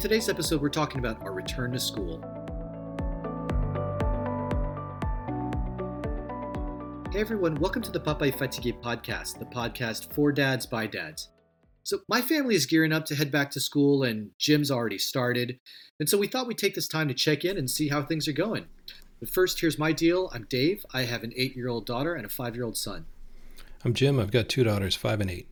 today's episode, we're talking about our return to school. Hey everyone, welcome to the Papai Fatigue podcast, the podcast for dads by dads. So, my family is gearing up to head back to school, and Jim's already started. And so, we thought we'd take this time to check in and see how things are going. But first, here's my deal I'm Dave. I have an eight year old daughter and a five year old son. I'm Jim. I've got two daughters, five and eight.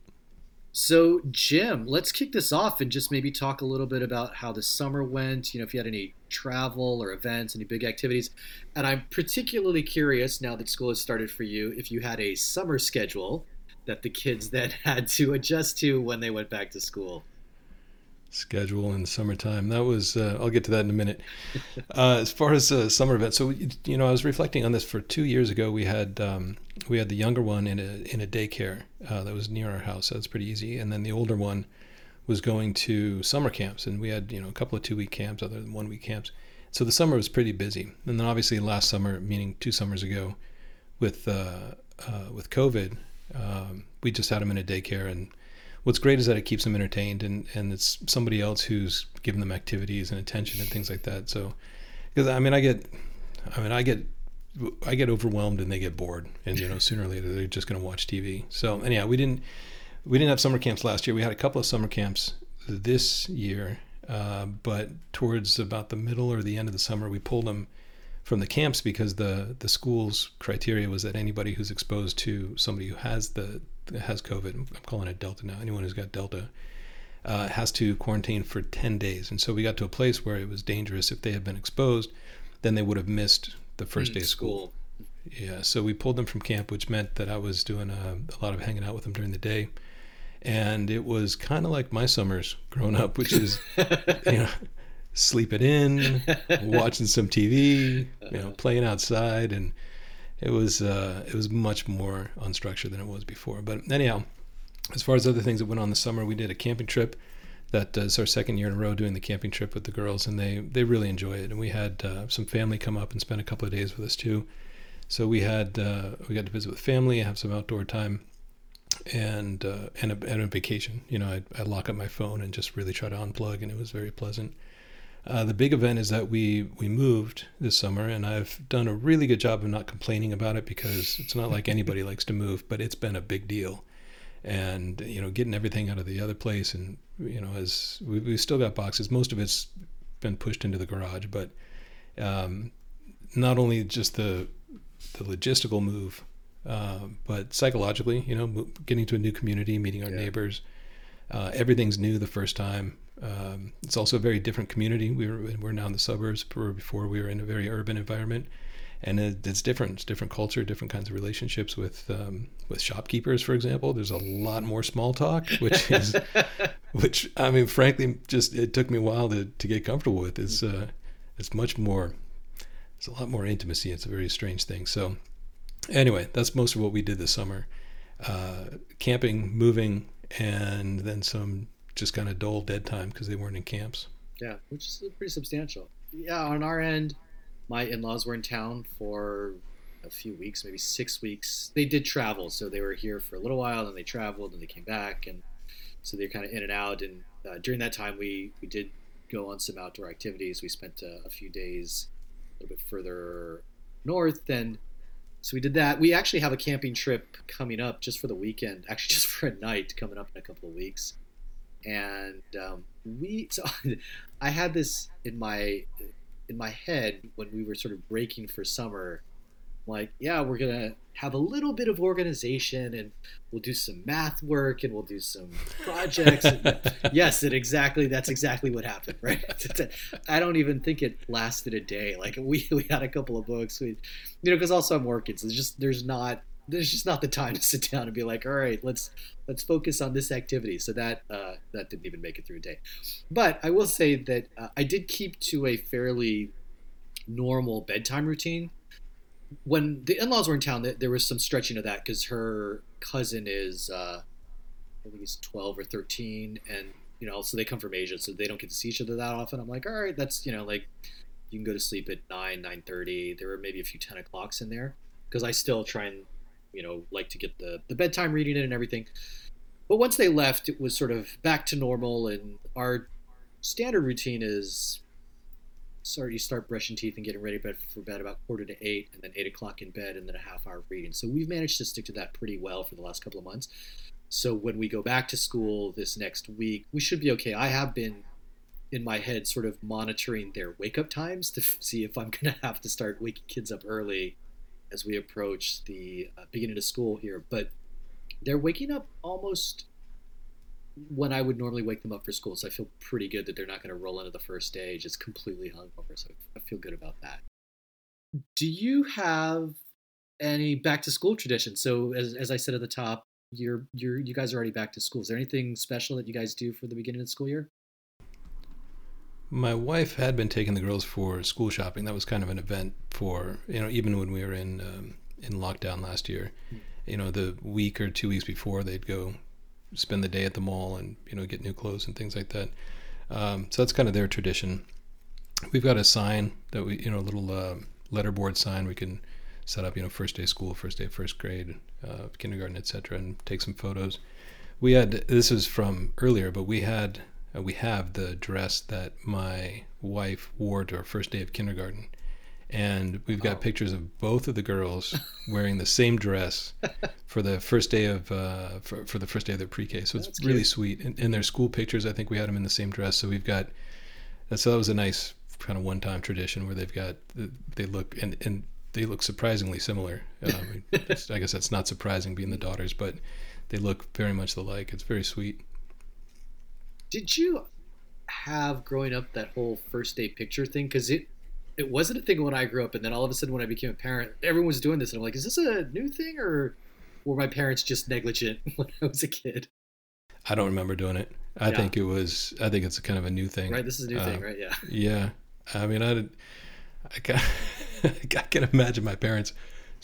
So, Jim, let's kick this off and just maybe talk a little bit about how the summer went. You know, if you had any travel or events, any big activities. And I'm particularly curious now that school has started for you if you had a summer schedule that the kids then had to adjust to when they went back to school schedule in the summertime. That was uh, I'll get to that in a minute. Uh, as far as uh, summer events, so you know I was reflecting on this for two years ago. We had um, we had the younger one in a in a daycare uh, that was near our house. So that's pretty easy. And then the older one was going to summer camps, and we had you know a couple of two week camps, other than one week camps. So the summer was pretty busy. And then obviously last summer, meaning two summers ago, with uh, uh, with COVID, um, we just had them in a daycare and what's great is that it keeps them entertained and, and it's somebody else who's giving them activities and attention and things like that. So, because I mean, I get, I mean, I get, I get overwhelmed and they get bored and, you know, sooner or later they're just going to watch TV. So anyhow, we didn't, we didn't have summer camps last year. We had a couple of summer camps this year. Uh, but towards about the middle or the end of the summer, we pulled them from the camps because the the school's criteria was that anybody who's exposed to somebody who has the has COVID, I'm calling it Delta now, anyone who's got Delta, uh, has to quarantine for 10 days. And so we got to a place where it was dangerous. If they had been exposed, then they would have missed the first mm, day of school. school. Yeah, so we pulled them from camp, which meant that I was doing a, a lot of hanging out with them during the day. And it was kind of like my summers growing up, which is, you know, sleeping in, watching some TV, you know, playing outside, and it was uh, it was much more unstructured than it was before. But anyhow, as far as other things that went on this summer, we did a camping trip. That is our second year in a row doing the camping trip with the girls, and they they really enjoy it. And we had uh, some family come up and spend a couple of days with us too. So we had uh, we got to visit with family, have some outdoor time, and uh, and, a, and a vacation. You know, I I lock up my phone and just really try to unplug, and it was very pleasant. Uh, the big event is that we we moved this summer, and I've done a really good job of not complaining about it because it's not like anybody likes to move, but it's been a big deal. And you know, getting everything out of the other place, and you know, as we we still got boxes, most of it's been pushed into the garage, but um, not only just the the logistical move, uh, but psychologically, you know, getting to a new community, meeting our yeah. neighbors. Uh, everything's new the first time. Um, it's also a very different community. We were, we're now in the suburbs. Before we were in a very urban environment, and it, it's different. It's different culture, different kinds of relationships with um, with shopkeepers, for example. There's a lot more small talk, which is, which I mean, frankly, just it took me a while to, to get comfortable with. It's uh, it's much more. It's a lot more intimacy. It's a very strange thing. So, anyway, that's most of what we did this summer: uh, camping, moving, and then some just kind of dull dead time because they weren't in camps. Yeah, which is pretty substantial. Yeah, on our end, my in-laws were in town for a few weeks, maybe six weeks. They did travel, so they were here for a little while, and they traveled, and they came back, and so they're kind of in and out. And uh, during that time, we we did go on some outdoor activities. We spent uh, a few days a little bit further north, and so we did that. We actually have a camping trip coming up just for the weekend, actually just for a night coming up in a couple of weeks and um, we so I had this in my in my head when we were sort of breaking for summer like yeah we're gonna have a little bit of organization and we'll do some math work and we'll do some projects. Yes it exactly that's exactly what happened right? I don't even think it lasted a day. Like we, we had a couple of books. We you know because also i'm working so just there's not there's just not the time to sit down and be like, all right, let's let's focus on this activity. So that uh, that didn't even make it through a day. But I will say that uh, I did keep to a fairly normal bedtime routine. When the in-laws were in town, there was some stretching of that because her cousin is, uh, I think he's 12 or 13, and you know, so they come from Asia, so they don't get to see each other that often. I'm like, all right, that's you know, like you can go to sleep at nine, nine thirty. There were maybe a few ten o'clocks in there because I still try and you know like to get the the bedtime reading in and everything. But once they left, it was sort of back to normal, and our standard routine is sorry, you start brushing teeth and getting ready for bed about quarter to eight, and then eight o'clock in bed, and then a half hour reading. So we've managed to stick to that pretty well for the last couple of months. So when we go back to school this next week, we should be okay. I have been in my head sort of monitoring their wake up times to see if I'm going to have to start waking kids up early as we approach the uh, beginning of school here. But they're waking up almost when I would normally wake them up for school. So I feel pretty good that they're not going to roll into the first day just completely hungover. So I feel good about that. Do you have any back to school traditions? So as, as I said at the top, you're you're you guys are already back to school. Is there anything special that you guys do for the beginning of the school year? My wife had been taking the girls for school shopping. That was kind of an event for you know even when we were in um, in lockdown last year. You know, the week or two weeks before, they'd go spend the day at the mall and you know get new clothes and things like that. Um, so that's kind of their tradition. We've got a sign that we you know a little uh, letterboard sign we can set up you know first day school, first day first grade, uh, kindergarten, etc., and take some photos. We had this is from earlier, but we had uh, we have the dress that my wife wore to her first day of kindergarten and we've got oh. pictures of both of the girls wearing the same dress for the first day of uh, for, for the first day of their pre-K. So it's That's really cute. sweet. In, in, their school pictures, I think we had them in the same dress. So we've got so that was a nice kind of one-time tradition where they've got they look and and they look surprisingly similar. Um, I guess that's not surprising being the daughters, but they look very much alike. It's very sweet. Did you have growing up that whole first day picture thing? Because it it wasn't a thing when I grew up, and then all of a sudden when I became a parent, everyone was doing this, and I'm like, is this a new thing or were my parents just negligent when I was a kid? I don't remember doing it. I yeah. think it was. I think it's a kind of a new thing. Right. This is a new uh, thing, right? Yeah. Yeah. I mean, I, I can, I can imagine my parents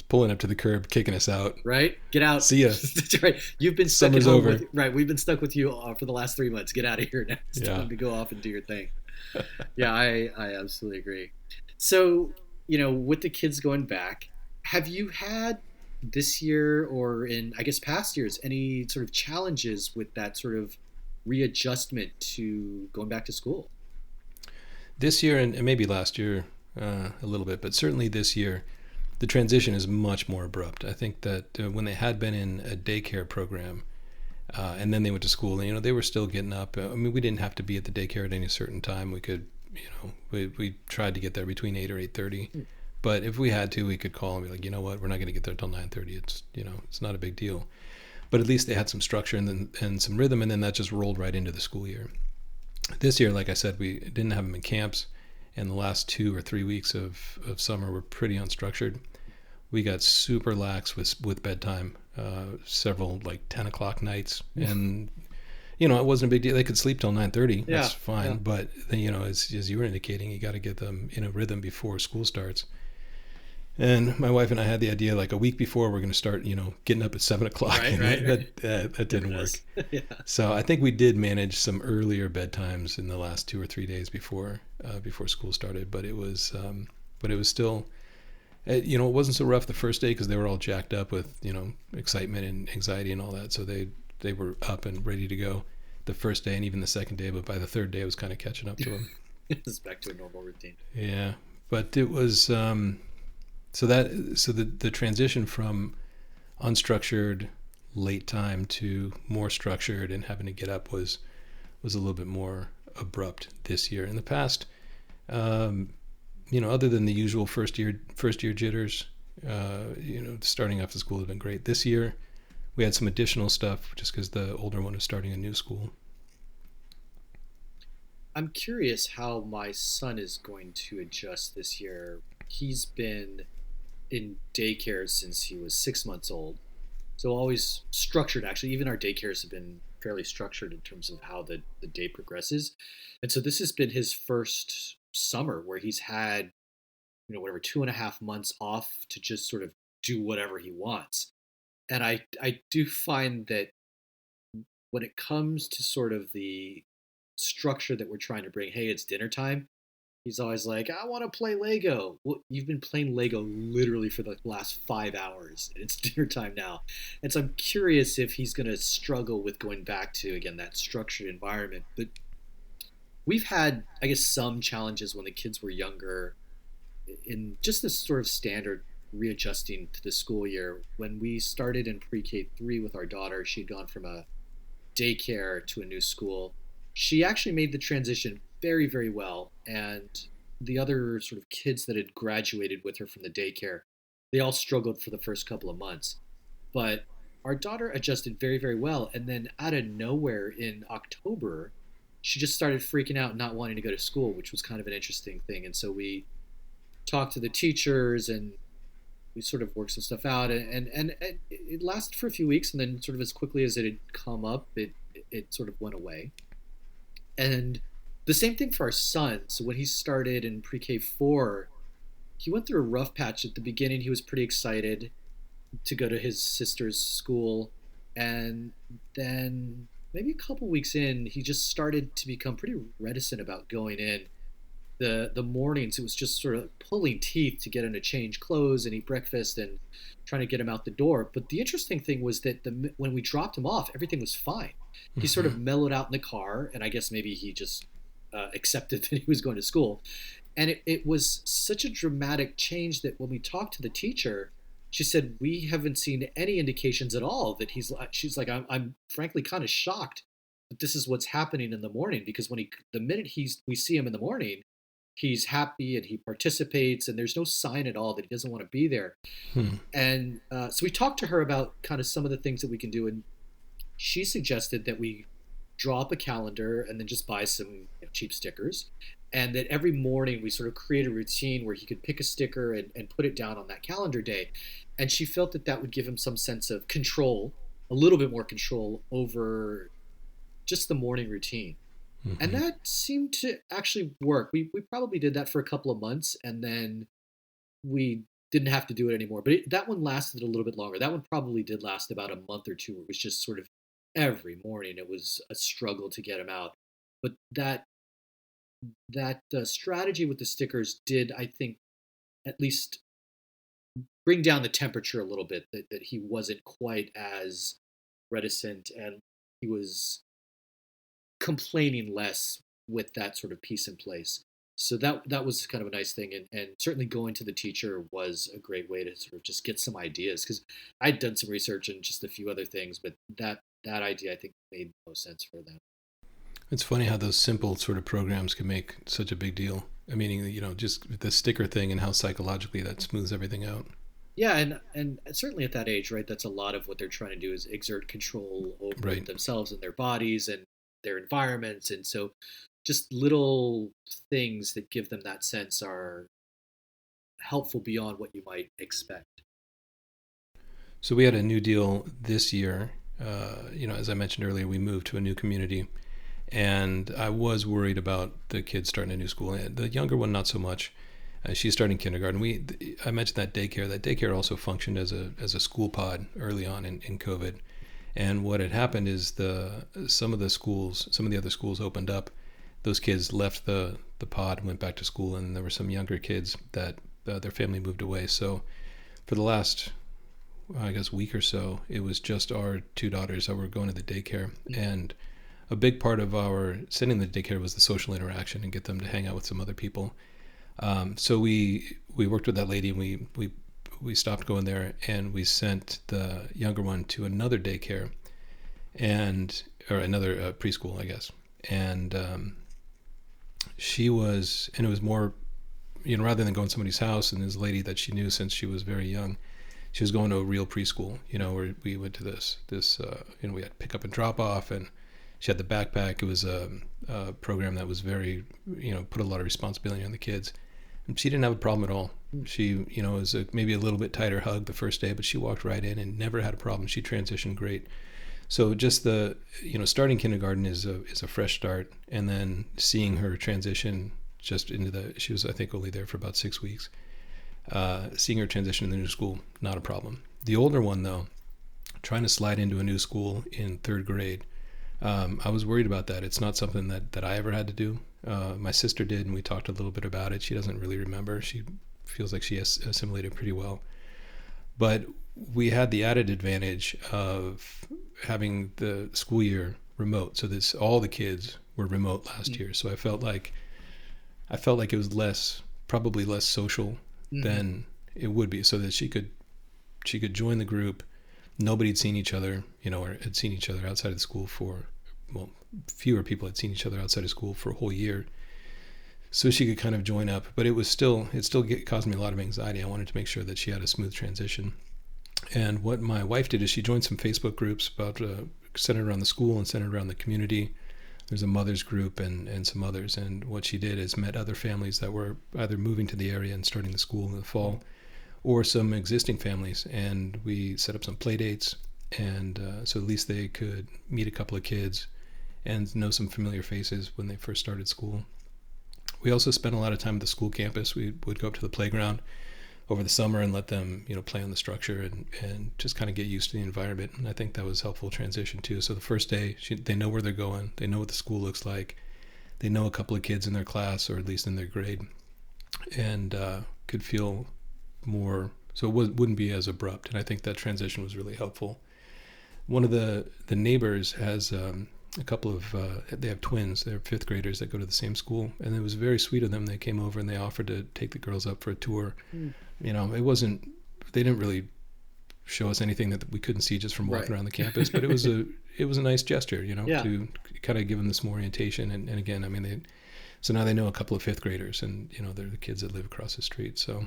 pulling up to the curb, kicking us out. Right. Get out. See ya. right. You've been stuck Summer's over. With, right. We've been stuck with you uh, for the last three months. Get out of here now. It's yeah. time to go off and do your thing. yeah, I, I absolutely agree. So, you know, with the kids going back, have you had this year or in, I guess, past years, any sort of challenges with that sort of readjustment to going back to school? This year and maybe last year uh, a little bit, but certainly this year, the transition is much more abrupt. I think that uh, when they had been in a daycare program, uh, and then they went to school, and you know they were still getting up. I mean, we didn't have to be at the daycare at any certain time. We could you know, we, we tried to get there between eight or eight thirty. Mm. But if we had to, we could call and be like, you know what, we're not going to get there till nine thirty. It's you know, it's not a big deal. But at least they had some structure and then and some rhythm, and then that just rolled right into the school year. This year, like I said, we didn't have them in camps, and the last two or three weeks of, of summer were pretty unstructured. We got super lax with with bedtime. Uh, several like ten o'clock nights, and you know, it wasn't a big deal. They could sleep till nine thirty. Yeah, That's fine. Yeah. But then, you know, as, as you were indicating, you got to get them in a rhythm before school starts. And my wife and I had the idea like a week before we're going to start, you know, getting up at seven o'clock. Right, right, that, that, that, didn't work. yeah. So I think we did manage some earlier bedtimes in the last two or three days before uh, before school started. But it was, um, but it was still, uh, you know, it wasn't so rough the first day because they were all jacked up with, you know, excitement and anxiety and all that. So they they were up and ready to go the first day and even the second day, but by the third day, I was kind of catching up to them. it's back to a normal routine. Yeah, but it was um, so that so the the transition from unstructured late time to more structured and having to get up was was a little bit more abrupt this year. In the past, um, you know, other than the usual first year first year jitters, uh, you know, starting off the school has been great. This year, we had some additional stuff just because the older one was starting a new school. I'm curious how my son is going to adjust this year. He's been in daycare since he was six months old. So always structured actually. Even our daycares have been fairly structured in terms of how the, the day progresses. And so this has been his first summer where he's had, you know, whatever, two and a half months off to just sort of do whatever he wants and I I do find that when it comes to sort of the structure that we're trying to bring, hey, it's dinner time. He's always like, I want to play Lego. Well, you've been playing Lego literally for the last five hours. And it's dinner time now. And so I'm curious if he's going to struggle with going back to, again, that structured environment. But we've had, I guess, some challenges when the kids were younger in just this sort of standard readjusting to the school year. When we started in pre K 3 with our daughter, she'd gone from a daycare to a new school. She actually made the transition very, very well. And the other sort of kids that had graduated with her from the daycare, they all struggled for the first couple of months. But our daughter adjusted very, very well. And then out of nowhere in October, she just started freaking out, not wanting to go to school, which was kind of an interesting thing. And so we talked to the teachers and we sort of worked some stuff out and, and, and it lasted for a few weeks and then sort of as quickly as it had come up it it sort of went away and the same thing for our son. So when he started in pre-k 4 he went through a rough patch. At the beginning he was pretty excited to go to his sister's school. And then maybe a couple weeks in he just started to become pretty reticent about going in. The the mornings it was just sort of pulling teeth to get him to change clothes and eat breakfast and trying to get him out the door. But the interesting thing was that the when we dropped him off everything was fine. He mm-hmm. sort of mm-hmm. mellowed out in the car and i guess maybe he just uh, accepted that he was going to school and it, it was such a dramatic change that when we talked to the teacher she said we haven't seen any indications at all that he's like. she's like i'm, I'm frankly kind of shocked that this is what's happening in the morning because when he the minute he's we see him in the morning he's happy and he participates and there's no sign at all that he doesn't want to be there hmm. and uh, so we talked to her about kind of some of the things that we can do and she suggested that we draw up a calendar and then just buy some you know, cheap stickers and that every morning we sort of create a routine where he could pick a sticker and, and put it down on that calendar day and she felt that that would give him some sense of control a little bit more control over just the morning routine Mm-hmm. And that seemed to actually work. We, we probably did that for a couple of months and then we didn't have to do it anymore. But it, that one lasted a little bit longer. That one probably did last about a month or two. It was just sort of every morning. It was a struggle to get him out. But that that uh, strategy with the stickers did, I think, at least bring down the temperature a little bit. That that he wasn't quite as reticent and he was complaining less with that sort of piece in place. So that that was kind of a nice thing, and, and certainly going to the teacher was a great way to sort of just get some ideas because I'd done some research and just a few other things, but that that idea I think made the most sense for them. It's funny how those simple sort of programs can make such a big deal. I mean, you know, just the sticker thing and how psychologically that smooths everything out. Yeah, and and certainly at that age, right? That's a lot of what they're trying to do is exert control over right. themselves and their bodies, and their environments and so just little things that give them that sense are helpful beyond what you might expect so we had a new deal this year uh, you know as i mentioned earlier we moved to a new community. And i was worried about the kids starting a new school. The younger one not so much. Uh, she's starting kindergarten. We i mentioned that daycare. That daycare also functioned as a as a school pod early on in, in covid. And what had happened is the some of the schools, some of the other schools opened up. Those kids left the the pod went back to school, and there were some younger kids that uh, their family moved away. So for the last I guess week or so, it was just our two daughters that were going to the daycare, and a big part of our sending the daycare was the social interaction and get them to hang out with some other people. Um, so we we worked with that lady and we we we stopped going there and we sent the younger one to another daycare and or another uh, preschool, I guess. And um, she was, and it was more, you know, rather than going to somebody's house and this lady that she knew since she was very young, she was going to a real preschool. You know, where we went to this this, uh, you know, we had pick up and drop off, and she had the backpack. It was a, a program that was very, you know, put a lot of responsibility on the kids she didn't have a problem at all. She, you know, was a, maybe a little bit tighter hug the first day, but she walked right in and never had a problem. She transitioned great. So just the, you know, starting kindergarten is a is a fresh start, and then seeing her transition just into the, she was I think only there for about six weeks. Uh, seeing her transition in the new school, not a problem. The older one though, trying to slide into a new school in third grade, um, I was worried about that. It's not something that that I ever had to do. Uh, my sister did, and we talked a little bit about it. She doesn't really remember. She feels like she has assimilated pretty well. But we had the added advantage of having the school year remote, so this all the kids were remote last Mm. year, so I felt like I felt like it was less probably less social Mhm. than it would be, so that she could she could join the group. Nobody had seen each other, you know, or had seen each other outside of school for well, fewer people had seen each other outside of school for a whole year. So she could kind of join up, but it was still it still get, caused me a lot of anxiety. I wanted to make sure that she had a smooth transition. And what my wife did is she joined some Facebook groups about uh, centered around the school and centered around the community. There's a mothers group and, and some others. And what she did is met other families that were either moving to the area and starting the school in the fall, or some existing families. And we set up some play dates, and uh, so at least they could meet a couple of kids and know some familiar faces when they first started school. We also spent a lot of time at the school campus. We would go up to the playground over the summer and let them, you know, play on the structure and, and just kind of get used to the environment. And I think that was helpful transition too. So the first day, she, they know where they're going. They know what the school looks like. They know a couple of kids in their class or at least in their grade, and uh, could feel more. So it was, wouldn't be as abrupt. And I think that transition was really helpful. One of the the neighbors has um, a couple of uh, they have twins they're fifth graders that go to the same school and it was very sweet of them they came over and they offered to take the girls up for a tour Mm. you know it wasn't they didn't really show us anything that we couldn't see just from walking Right. around the campus but it was a it was a nice gesture you know Yeah. to kind of give them some orientation and, and again i mean they so now they know a couple of fifth graders and you know they're the kids that live across the street so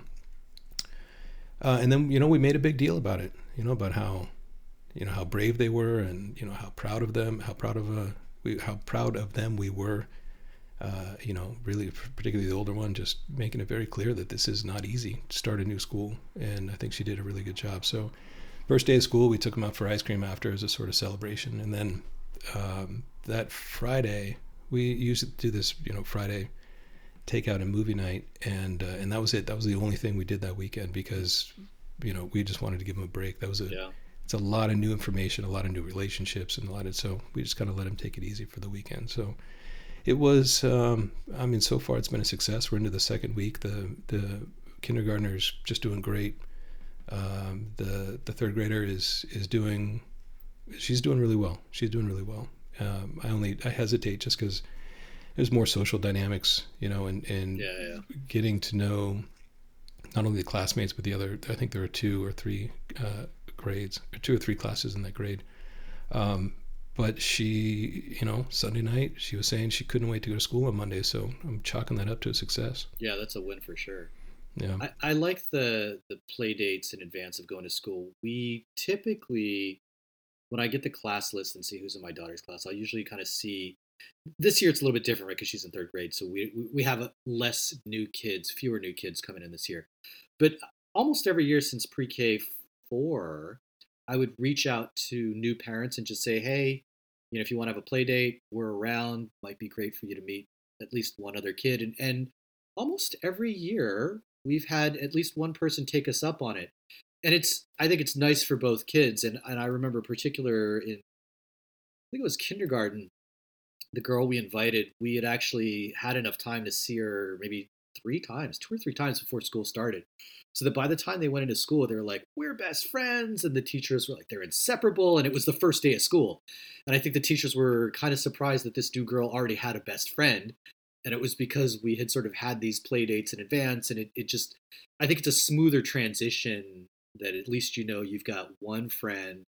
uh, and then you know we made a big deal about it you know about how you know how brave they were and you know how proud of them how proud of uh, we how proud of them we were. Uh, you know really particularly the older one just making it very clear that this is not easy. To start a new school and i think she did a really good job. So first day of school we took them out for ice cream after as a sort of celebration. And then um, that friday we used to do this you know friday takeout and movie night. And uh, and that was it. That was the only thing we did that weekend because you know we just wanted to give them a break. That was a Yeah. It's a lot of new information, a lot of new relationships, and a lot of so we just kind of let him take it easy for the weekend. So it was, um, I mean, so far it's been a success. We're into the second week. The the kindergartner's just doing great. Um, the the third grader is is doing, she's doing really well. She's doing really well. Um, I only I hesitate just because there's more social dynamics, you know, and and Yeah. Yeah. getting to know not only the classmates but the other i think there are two or three uh, grades or two or three classes in that grade um, but she you know sunday night she was saying she couldn't wait to go to school on monday so i'm chalking that up to a success Yeah. That's a win for sure. yeah I, I like the the play dates in advance of going to school. We typically, when I get the class list and see who's in my daughter's class, I'll usually kind of see. This year it's a little bit different, right? Because she's in third grade, so we we- we have less new kids, fewer new kids coming in this year. But almost every year since pre-K four, I would reach out to new parents and just say, hey, you know, if you want to have a play date, we're around. Might be great for you to meet at least one other kid. And and almost every year we've had at least one person take us up on it. And it's I think it's nice for both kids. And and I remember particular in I think it was kindergarten, the girl we invited, we had actually had enough time to see her maybe three times, two or three times before school started. So that by the time they went into school, they were like, we're best friends. And the teachers were like, they're inseparable. And it was the first day of school. And I think the teachers were kind of surprised that this new girl already had a best friend. And it was because we had sort of had these play dates in advance. And it, it just, I think it's a smoother transition that at least you know you've got one friend.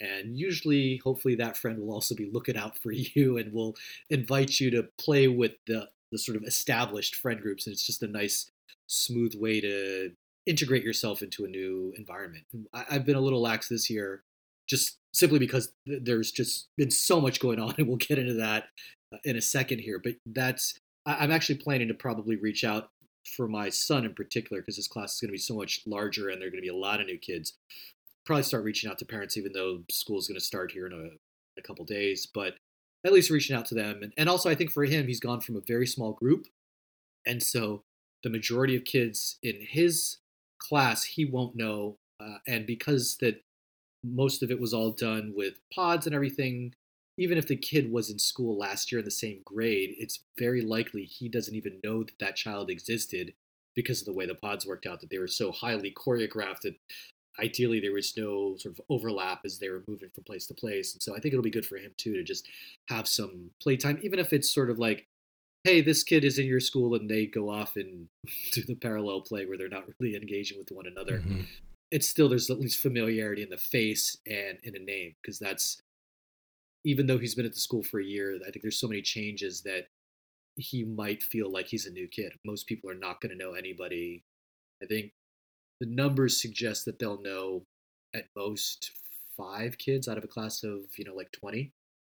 And usually, hopefully, that friend will also be looking out for you and will invite you to play with the, the sort of established friend groups. And it's just a nice, smooth way to integrate yourself into a new environment. I, I've been a little lax this year, just simply because th- there's just been so much going on, and we'll get into that uh, in a second here. But that's I, I'm actually planning to probably reach out for my son in particular because his class is going to be so much larger, and there are going to be a lot of new kids. Probably start reaching out to parents, even though school's going to start here in a, a couple days, but at least reaching out to them. And, and also, I think for him, he's gone from a very small group, and so the majority of kids in his class he won't know uh, and because that most of it was all done with pods and everything even if the kid was in school last year in the same grade it's very likely he doesn't even know that that child existed because of the way the pods worked out that they were so highly choreographed that ideally there was no sort of overlap as they were moving from place to place. And so I think it'll be good for him too to just have some playtime, even if it's sort of like, hey, this kid is in your school and they go off and do the parallel play where they're not really engaging with one another. Mm-hmm. It's still there's at least familiarity in the face and in a name because that's even though he's been at the school for a year, I think there's so many changes that he might feel like he's a new kid. Most people are not going to know anybody. I think the numbers suggest that they'll know at most five kids out of a class of you know like 20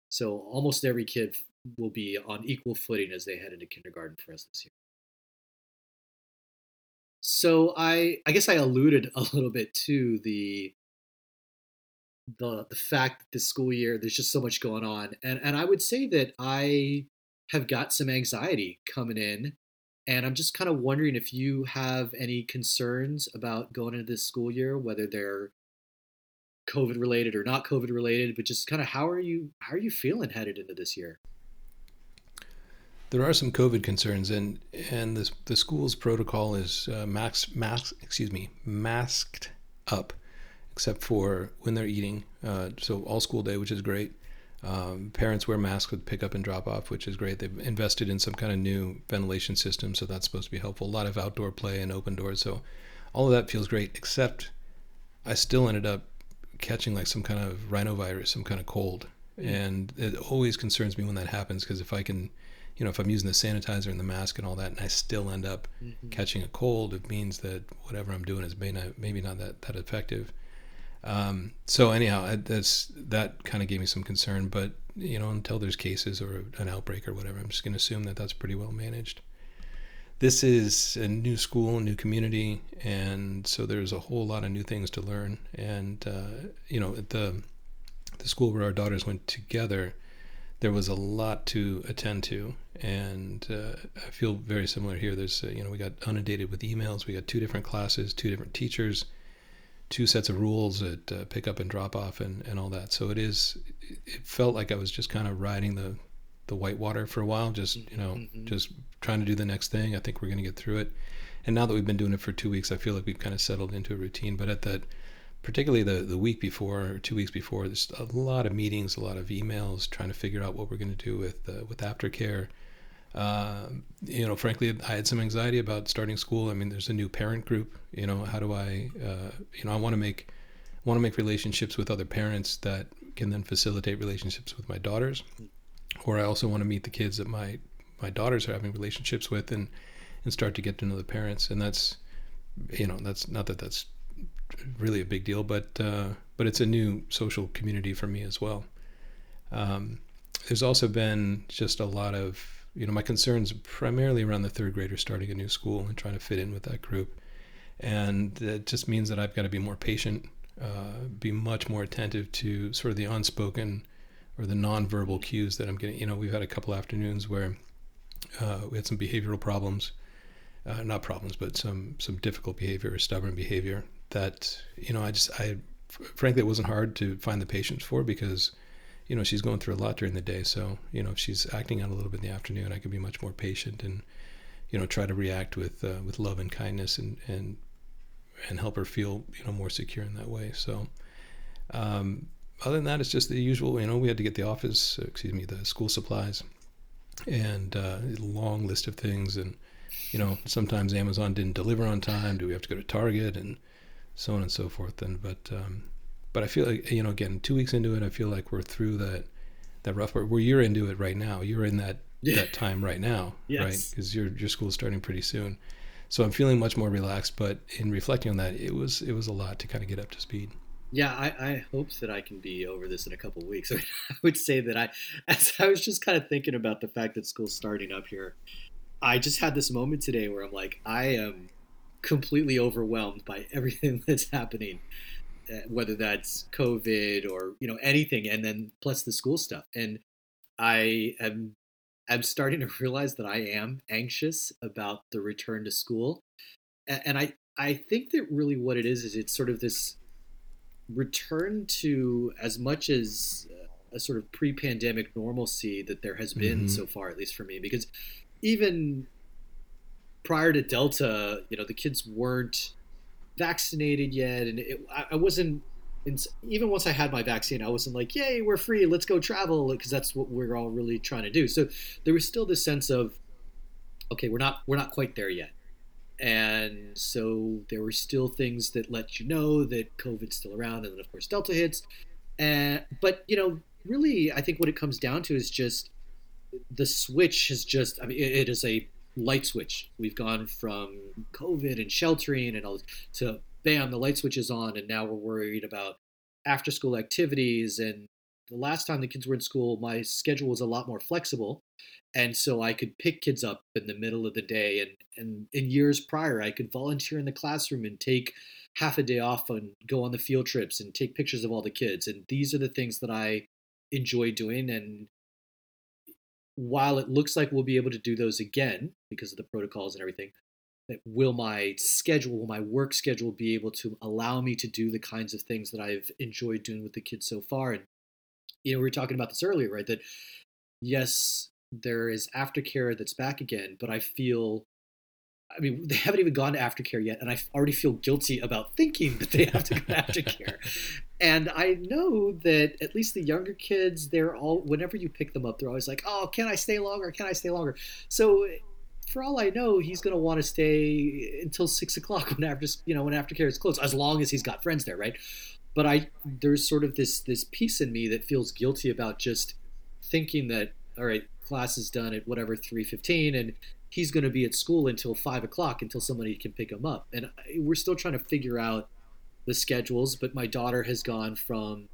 so almost every kid will be on equal footing as they head into kindergarten for us this year. So i i guess i alluded a little bit to the the the fact that this school year there's just so much going on. And and i would say that i have got some anxiety coming in and I'm just kind of wondering if you have any concerns about going into this school year, whether they're COVID related or not COVID related, but just kind of how are you how are you feeling headed into this year? There are some COVID concerns, and and the the school's protocol is uh, max mask excuse me masked up, except for when they're eating. Uh, so all school day, which is great. Um, parents wear masks with pickup and drop off, which is great. They've invested in some kind of new ventilation system, so that's supposed to be helpful. A lot of outdoor play and open doors, so all of that feels great. Except I still ended up catching like some kind of rhinovirus, some kind of cold, mm-hmm. and it always concerns me when that happens because if I can, you know, if I'm using the sanitizer and the mask and all that, and I still end up mm-hmm. catching a cold, it means that whatever I'm doing is maybe not, maybe not that that effective. Um, so anyhow, that's that kind of gave me some concern. But you know, until there's cases or an outbreak or whatever, I'm just going to assume that that's pretty well managed. This is a new school, new community, and so there's a whole lot of new things to learn. And uh, you know, at the the school where our daughters went together, there was a lot to attend to, and uh, I feel very similar here. There's uh, you know we got inundated with emails. We got two different classes, two different teachers two sets of rules at uh, pick up and drop off and, and all that. So it is, it felt like I was just kind of riding the, the white water for a while, just, you know, mm-hmm. just trying to do the next thing. I think we're going to get through it. And now that we've been doing it for two weeks, I feel like we've kind of settled into a routine. But at that, particularly the, the week before or two weeks before, there's a lot of meetings, a lot of emails trying to figure out what we're going to do with, uh, with aftercare uh, you know, frankly, I had some anxiety about starting school. I mean, there's a new parent group. You know, how do I, uh, you know, I want to make want to make relationships with other parents that can then facilitate relationships with my daughters, or I also want to meet the kids that my my daughters are having relationships with, and and start to get to know the parents. And that's, you know, that's not that that's really a big deal, but uh, but it's a new social community for me as well. Um, there's also been just a lot of you know, my concerns primarily around the third graders starting a new school and trying to fit in with that group. And it just means that I've got to be more patient, uh, be much more attentive to sort of the unspoken or the nonverbal cues that I'm getting. You know, we've had a couple afternoons where uh, we had some behavioral problems, uh, not problems, but some some difficult behavior or stubborn behavior that you know I just I frankly it wasn't hard to find the patience for because you know she's going through a lot during the day so you know if she's acting out a little bit in the afternoon i can be much more patient and you know try to react with uh, with love and kindness and and and help her feel you know more secure in that way. So um, other than that it's just the usual you know we had to get the office excuse me the school supplies and uh, a long list of things and you know sometimes amazon didn't deliver on time. Do we have to go to target and so on and so forth. And but um, but I feel like you know, again, two weeks into it, I feel like we're through that that rough part. Where you're into it right now, you're in that yeah. that time right now, yes. right? Because your your school's starting pretty soon. So I'm feeling much more relaxed. But in reflecting on that, it was it was a lot to kind of get up to speed. Yeah, I, I hope that I can be over this in a couple weeks. I would say that I, as I was just kind of thinking about the fact that school's starting up here, I just had this moment today where I'm like, I am completely overwhelmed by everything that's happening. Uh, whether that's COVID or you know anything, and then plus the school stuff. And I am I'm starting to realize that I am anxious about the return to school, and I I think that really what it is is it's sort of this return to as much as a sort of pre-pandemic normalcy that there has been mm-hmm. so far, at least for me, because even prior to Delta, you know, the kids weren't vaccinated yet, and it, I, I wasn't. even once I had my vaccine, I wasn't like, "Yay, we're free! Let's go travel," because that's what we're all really trying to do. So there was still this sense of, okay, we're not we're not quite there yet, and so there were still things that let you know that COVID's still around, and then of course Delta hits, and but you know, really, I think what it comes down to is just the switch has just. I mean, it, it is a light switch. We've gone from COVID and sheltering and all to bam, the light switch is on, and now we're worried about after school activities. And the last time the kids were in school, my schedule was a lot more flexible. And so I could pick kids up in the middle of the day. And, and in years prior, I could volunteer in the classroom and take half a day off and go on the field trips and take pictures of all the kids. And these are the things that I enjoy doing. And while it looks like we'll be able to do those again because of the protocols and everything, will my schedule, will my work schedule be able to allow me to do the kinds of things that I've enjoyed doing with the kids so far? And you know, we were talking about this earlier, right? That yes, there is aftercare that's back again, but I feel I mean, they haven't even gone to aftercare yet, and I already feel guilty about thinking that they have to go to aftercare. And I know that at least the younger kids, they're all whenever you pick them up, they're always like, "Oh, can I stay longer? Can I stay longer?" So, for all I know, he's going to want to stay until six o'clock when after you know when aftercare is closed, as long as he's got friends there, right? But I there's sort of this this piece in me that feels guilty about just thinking that all right, class is done at whatever 3:15, and he's going to be at school until five o'clock until somebody can pick him up. And uh, we're still trying to figure out the schedules. But my daughter has gone from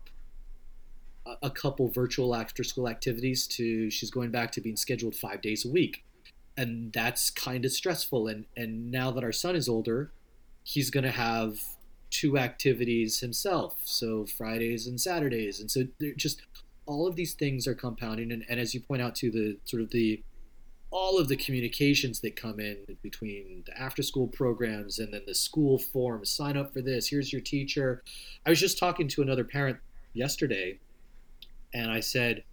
a couple virtual after school activities to she's going back to being scheduled five days a week. And that's kind of stressful. And, and now that our son is older, he's going to have two activities himself. So Fridays and Saturdays. And so just all of these things are compounding. And, and as you point out to the sort of the all of the communications that come in between the after school programs and then the school forms sign up for this here's your teacher. I was just talking to another parent yesterday and i said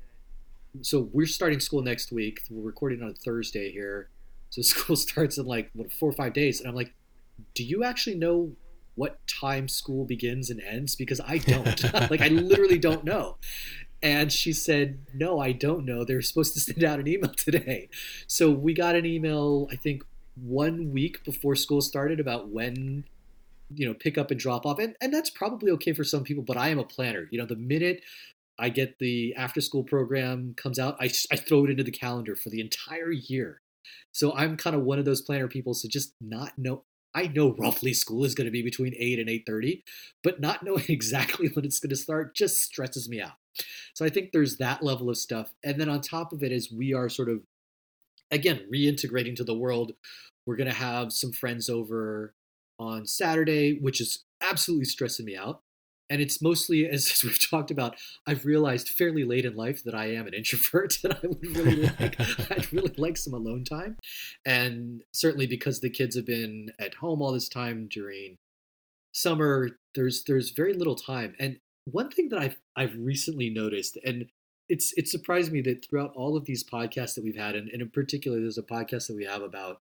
so we're starting school next week. We're recording on thursday here. So school starts in like what, four or five days. And i'm like do you actually know what time school begins and ends? Because i don't. Like i literally don't know and she said, No, I don't know. They're supposed to send out an email today. So we got an email, I think, one week before school started about when, you know, pick up and drop off. And, and that's probably okay for some people, but I am a planner. You know, the minute I get the after school program comes out, I, I throw it into the calendar for the entire year. So I'm kind of one of those planner people. So just not know I know roughly school is going to be between 8 and 8:30, but not knowing exactly when it's going to start just stresses me out. So I think there's that level of stuff. And then on top of it is we are sort of again reintegrating to the world. We're going to have some friends over on Saturday, which is absolutely stressing me out. And it's mostly, as, we've talked about, I've realized fairly late in life that I am an introvert, and I would really like, I'd really like some alone time. And certainly because the kids have been at home all this time during summer, there's there's very little time. And one thing that I've I've recently noticed, and it's it surprised me that throughout all of these podcasts that we've had, and, and in particular, there's a podcast that we have about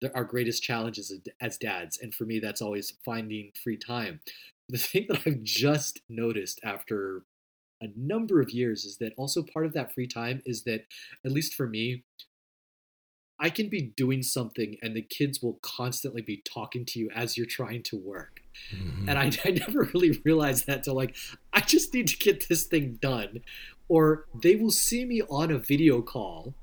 the, our greatest challenges as, as dads, and for me, that's always finding free time. The thing that I've just noticed after a number of years is that also part of that free time is that, at least for me, I can be doing something and the kids will constantly be talking to you as you're trying to work. Mm-hmm. And I, I never really realized that till like, I just need to get this thing done. Or they will see me on a video call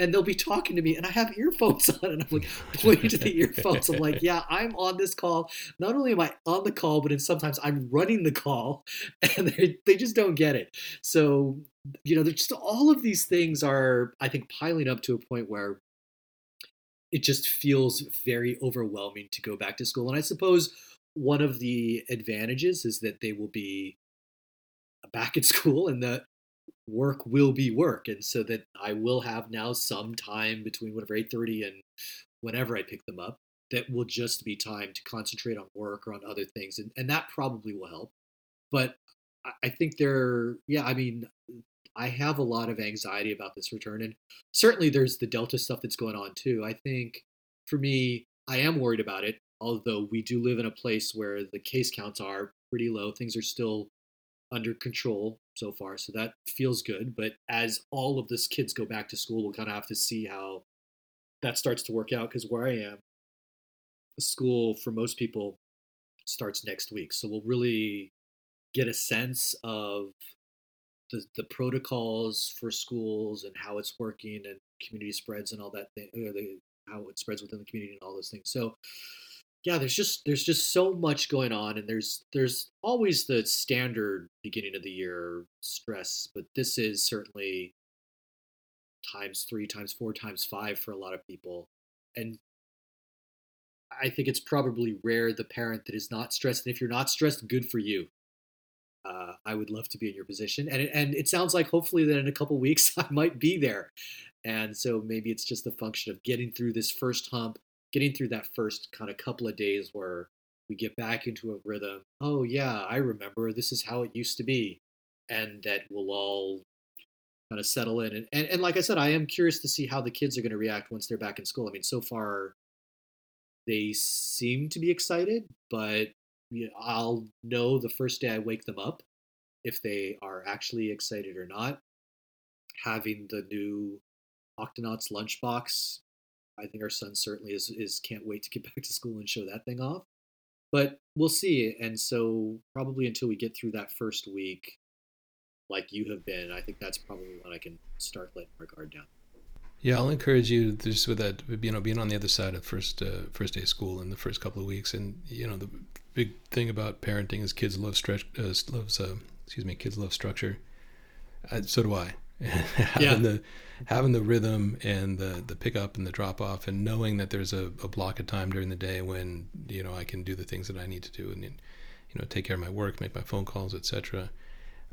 and they'll be talking to me and I have earphones on and I'm like pointing to the earphones. I'm like, yeah, I'm on this call. Not only am I on the call, but sometimes I'm running the call and they, they just don't get it. So, you know, just all of these things are, I think, piling up to a point where it just feels very overwhelming to go back to school. And I suppose one of the advantages is that they will be back at school and the work will be work and so that i will have now some time between whatever 8.30 and whenever i pick them up that will just be time to concentrate on work or on other things and, and that probably will help but i think there yeah i mean I have a lot of anxiety about this return. And certainly there's the Delta stuff that's going on too. I think for me, I am worried about it. Although we do live in a place where the case counts are pretty low, things are still under control so far, so that feels good. But as all of this kids go back to school, we'll kind of have to see how that starts to work out. Because where I am, school for most people starts next week, so we'll really get a sense of the, the protocols for schools and how it's working and community spreads and all that thing, the, how it spreads within the community and all those things. So yeah, there's just there's just so much going on, and there's there's always the standard beginning of the year stress, but this is certainly times three, times four, times five for a lot of people, and I think it's probably rare the parent that is not stressed. And if you're not stressed, good for you. Uh, I would love to be in your position, and it, and it sounds like hopefully that in a couple weeks I might be there, and so maybe it's just a function of getting through this first hump, getting through that first kind of couple of days where we get back into a rhythm. Oh yeah, I remember this is how it used to be, and that we'll all kind of settle in. And and, and like I said, I am curious to see how the kids are going to react once they're back in school. I mean, so far they seem to be excited, but I'll know the first day I wake them up if they are actually excited or not. Having the new Octonauts lunchbox I think our son certainly is is can't wait to get back to school and show that thing off. But we'll see. And so probably until we get through that first week, like you have been, I think that's probably when I can start letting our guard down. Yeah, I'll encourage you just with that, you know, being on the other side of first uh, first day of school in the first couple of weeks, and you know, the big thing about parenting is kids love stretch, uh, loves, uh, excuse me, kids love structure. Uh, so do I. yeah. the having the rhythm and the the pickup and the drop off and knowing that there's a, a block of time during the day when you know I can do the things that I need to do and you know take care of my work, make my phone calls, etc.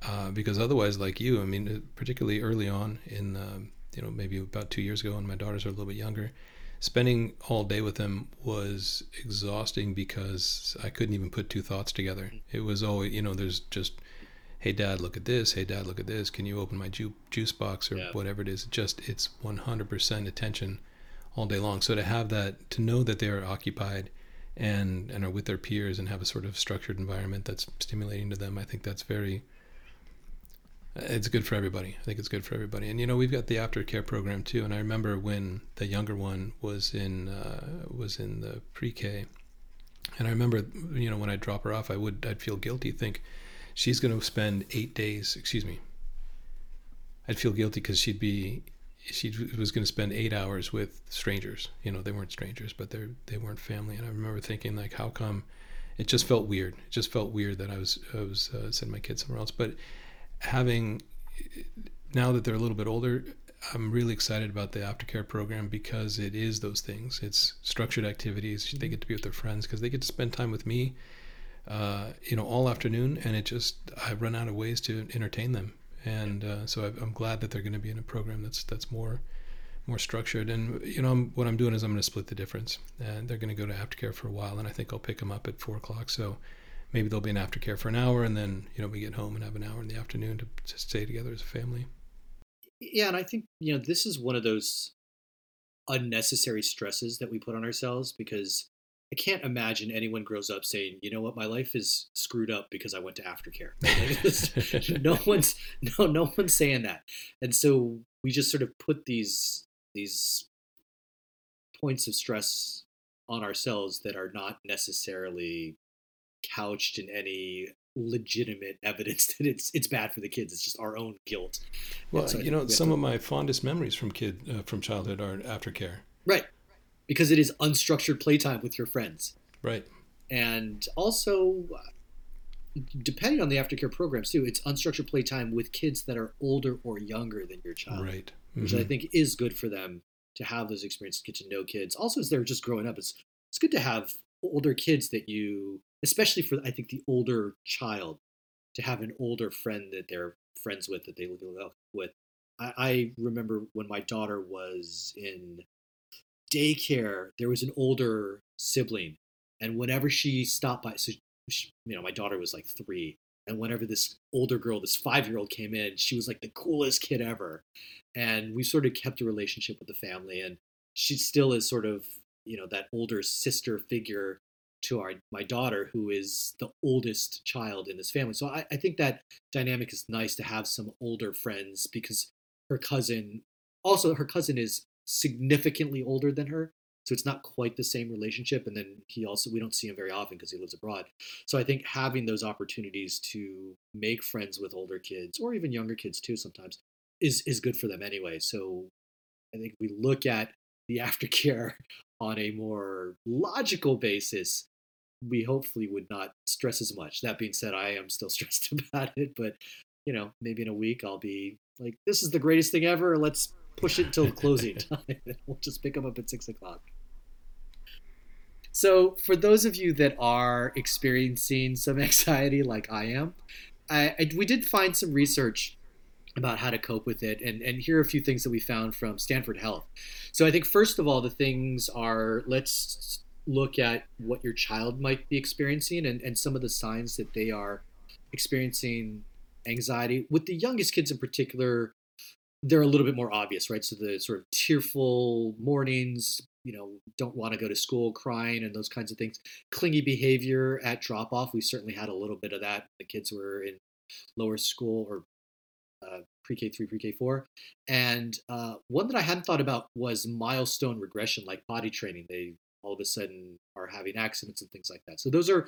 Uh, because otherwise, like you, I mean, uh, particularly early on in um, you know maybe about two years ago when my daughters are a little bit younger, spending all day with them was exhausting because I couldn't even put two thoughts together. It was always you know there's just hey dad look at this. Hey dad look at this. Can you open my ju- juice box or yeah. whatever it is? Just it's 100% attention all day long. So to have that to know that they are occupied and and are with their peers and have a sort of structured environment that's stimulating to them i think that's very it's good for everybody. I think it's good for everybody. And you know we've got the aftercare program too. And i remember when the younger one was in uh, was in the pre-k. And i remember you know when i drop her off i would i'd feel guilty. Think she's going to spend eight days. Excuse me. I'd feel guilty because she'd be she was going to spend eight hours with strangers. You know, they weren't strangers, but they they weren't family. And I remember thinking like, how come? It just felt weird. It just felt weird that I was I was uh, sending my kids somewhere else. But having now that they're a little bit older, I'm really excited about the aftercare program because it is those things. It's structured activities. They get to be with their friends because they get to spend time with me uh, you know, all afternoon, and it just I run out of ways to entertain them, and uh, so I, am glad that they're going to be in a program that's that's more more structured. And you know, I'm, what I'm doing is I'm going to split the difference, and they're going to go to aftercare for a while, and I think I'll pick them up at four o'clock. So maybe they'll be in aftercare for an hour, and then you know we get home and have an hour in the afternoon to, to stay together as a family. Yeah, and I think you know this is one of those unnecessary stresses that we put on ourselves because I can't imagine anyone grows up saying, "You know what, my life is screwed up because I went to aftercare." no one's no no one's saying that, and so we just sort of put these these points of stress on ourselves that are not necessarily couched in any legitimate evidence that it's it's bad for the kids. It's just our own guilt. Well, so you know, some to... of my fondest memories from kid uh, from childhood are aftercare. Right because it is unstructured playtime with your friends. Right. And also, depending on the aftercare programs too, it's unstructured playtime with kids that are older or younger than your child. Right. Mm-hmm. Which I mm-hmm. think is good for them to have those experiences, get to know kids. Also, as they're just growing up, it's it's good to have older kids that you, especially for I think the older child, to have an older friend that they're friends with that they live with. I, I remember when my daughter was in daycare, there was an older sibling, and whenever she stopped by, so she, you know, my daughter was like three, and whenever this older girl, this five-year-old came in, she was like the coolest kid ever, and we sort of kept a relationship with the family, and she still is sort of, you know, that older sister figure to our my daughter, who is the oldest child in this family. So I, I think that dynamic is nice to have some older friends because her cousin, also her cousin is significantly older than her, so it's not quite the same relationship. And then he also we don't see him very often because he lives abroad. So I think having those opportunities to make friends with older kids or even younger kids too sometimes is is good for them anyway. So I think we look at the aftercare on a more logical basis, we hopefully would not stress as much. That being said, I am still stressed about it, but you know, maybe in a week I'll be like, this is the greatest thing ever. Let's push it until closing time. we'll just pick them up at six o'clock. So, for those of you that are experiencing some anxiety like I am, I, I, we did find some research about how to cope with it. And, and here are a few things that we found from Stanford Health. So I think, first of all, the things are let's look at what your child might be experiencing and, and some of the signs that they are experiencing anxiety. With the youngest kids in particular, they're a little bit more obvious, right? So the sort of tearful mornings, you know, don't want to go to school, crying, and those kinds of things. Clingy behavior at drop off. We certainly had a little bit of that. The kids were in lower school or uh, pre-K three, pre-K four, and uh, one that I hadn't thought about was milestone regression, like body training. They all of a sudden are having accidents and things like that. So those are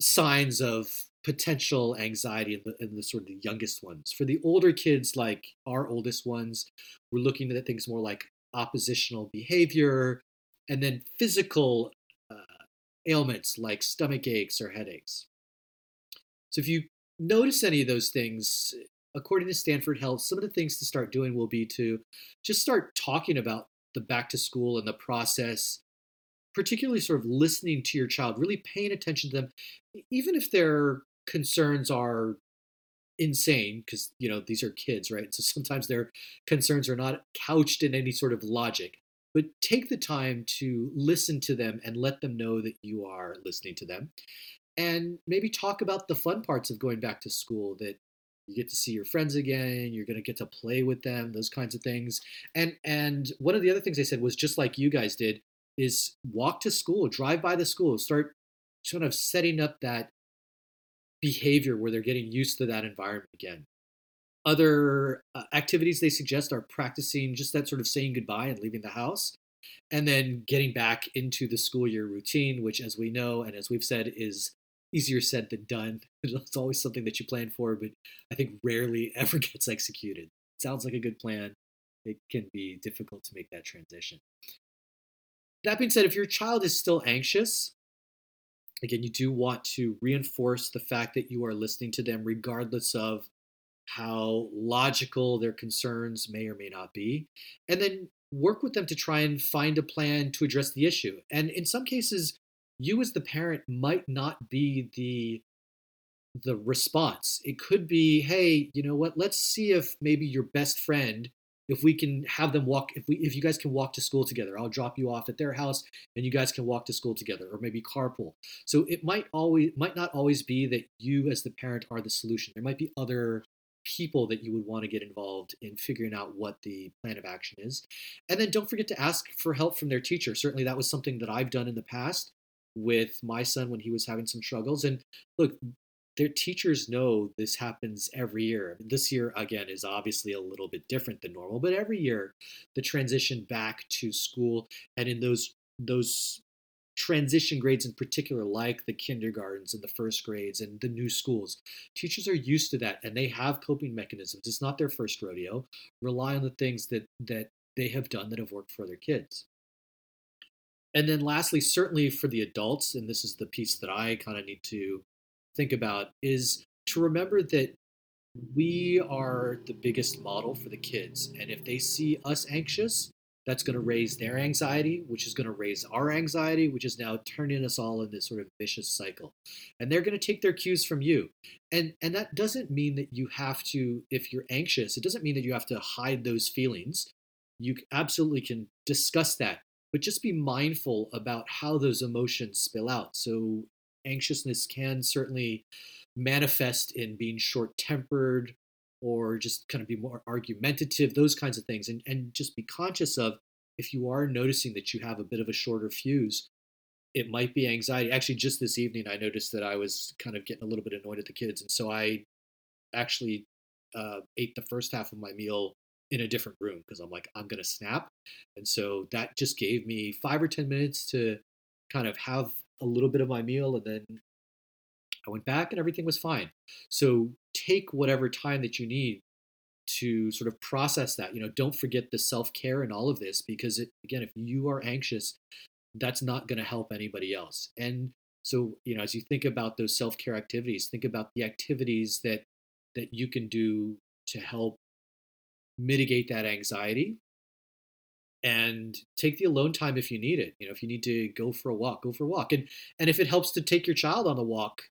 signs of potential anxiety in the, in the sort of the youngest ones. For the older kids, like our oldest ones, we're looking at things more like oppositional behavior, and then physical uh, ailments like stomach aches or headaches. So if you notice any of those things, according to Stanford Health, some of the things to start doing will be to just start talking about the back to school and the process, particularly sort of listening to your child, really paying attention to them, even if their concerns are insane because you know these are kids right? So sometimes their concerns are not couched in any sort of logic but take the time to listen to them and let them know that you are listening to them and maybe talk about the fun parts of going back to school that you get to see your friends again you're going to get to play with them those kinds of things and and one of the other things they said was just like you guys did is walk to school drive by the school start sort of setting up that behavior where they're getting used to that environment again other uh, activities they suggest are practicing just that sort of saying goodbye and leaving the house and then getting back into the school year routine which as we know and as we've said is easier said than done. It's always something that you plan for, but I think rarely ever gets executed. Sounds like a good plan. It can be difficult to make that transition. That being said, if your child is still anxious, again, you do want to reinforce the fact that you are listening to them regardless of how logical their concerns may or may not be. And then work with them to try and find a plan to address the issue. And in some cases, you as the parent might not be the the response. It could be, hey, you know what? Let's see if maybe your best friend, if we can have them walk, if we, if you guys can walk to school together, I'll drop you off at their house, and you guys can walk to school together, or maybe carpool. So it might always, might not always be that you as the parent are the solution. There might be other people that you would want to get involved in figuring out what the plan of action is. And then don't forget to ask for help from their teacher. Certainly that was something that I've done in the past with my son when he was having some struggles. And look, their teachers know this happens every year. This year, again, is obviously a little bit different than normal, but every year, the transition back to school and in those those transition grades in particular, like the kindergartens and the first grades and the new schools, teachers are used to that and they have coping mechanisms. It's not their first rodeo. Rely on the things that that they have done that have worked for their kids. And then lastly, certainly for the adults, and this is the piece that I kind of need to think about, is to remember that we are the biggest model for the kids. And if they see us anxious, that's going to raise their anxiety, which is going to raise our anxiety, which is now turning us all in this sort of vicious cycle. And they're going to take their cues from you. And and that doesn't mean that you have to if you're anxious, it doesn't mean that you have to hide those feelings. You absolutely can discuss that but just be mindful about how those emotions spill out. So, anxiousness can certainly manifest in being short tempered or just kind of be more argumentative, those kinds of things. And, and just be conscious of if you are noticing that you have a bit of a shorter fuse, it might be anxiety. Actually, just this evening, I noticed that I was kind of getting a little bit annoyed at the kids, and so I actually uh, ate the first half of my meal in a different room because I'm like, I'm gonna snap, and so that just gave me five or ten minutes to kind of have a little bit of my meal, and then I went back and everything was fine. So take whatever time that you need to sort of process that. You know, don't forget the self care and all of this because it, again, if you are anxious, that's not going to help anybody else. And so, you know, as you think about those self care activities, think about the activities that that you can do to help mitigate that anxiety and take the alone time if you need it you know if you need to go for a walk go for a walk and and if it helps to take your child on a walk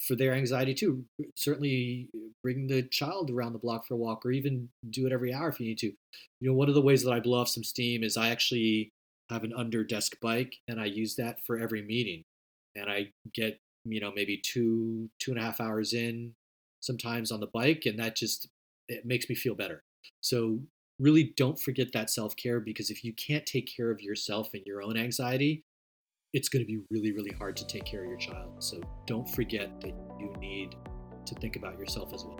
for their anxiety too. Certainly bring the child around the block for a walk or even do it every hour if you need to. You know, one of the ways that I blow off some steam is I actually have an under desk bike and I use that for every meeting. And I get, you know, maybe two, two and a half hours in sometimes on the bike and that just it makes me feel better. So really don't forget that self-care because if you can't take care of yourself and your own anxiety, it's going to be really, really hard to take care of your child. So don't forget that you need to think about yourself as well.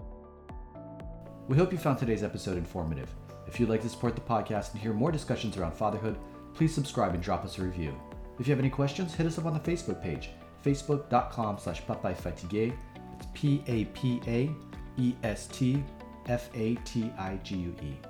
We hope you found today's episode informative. If you'd like to support the podcast and hear more discussions around fatherhood, please subscribe and drop us a review. If you have any questions, hit us up on the Facebook page, facebook.com slash papaefatigue. It's P-A-P-A-E-S-T F-A-T-I-G-U-E.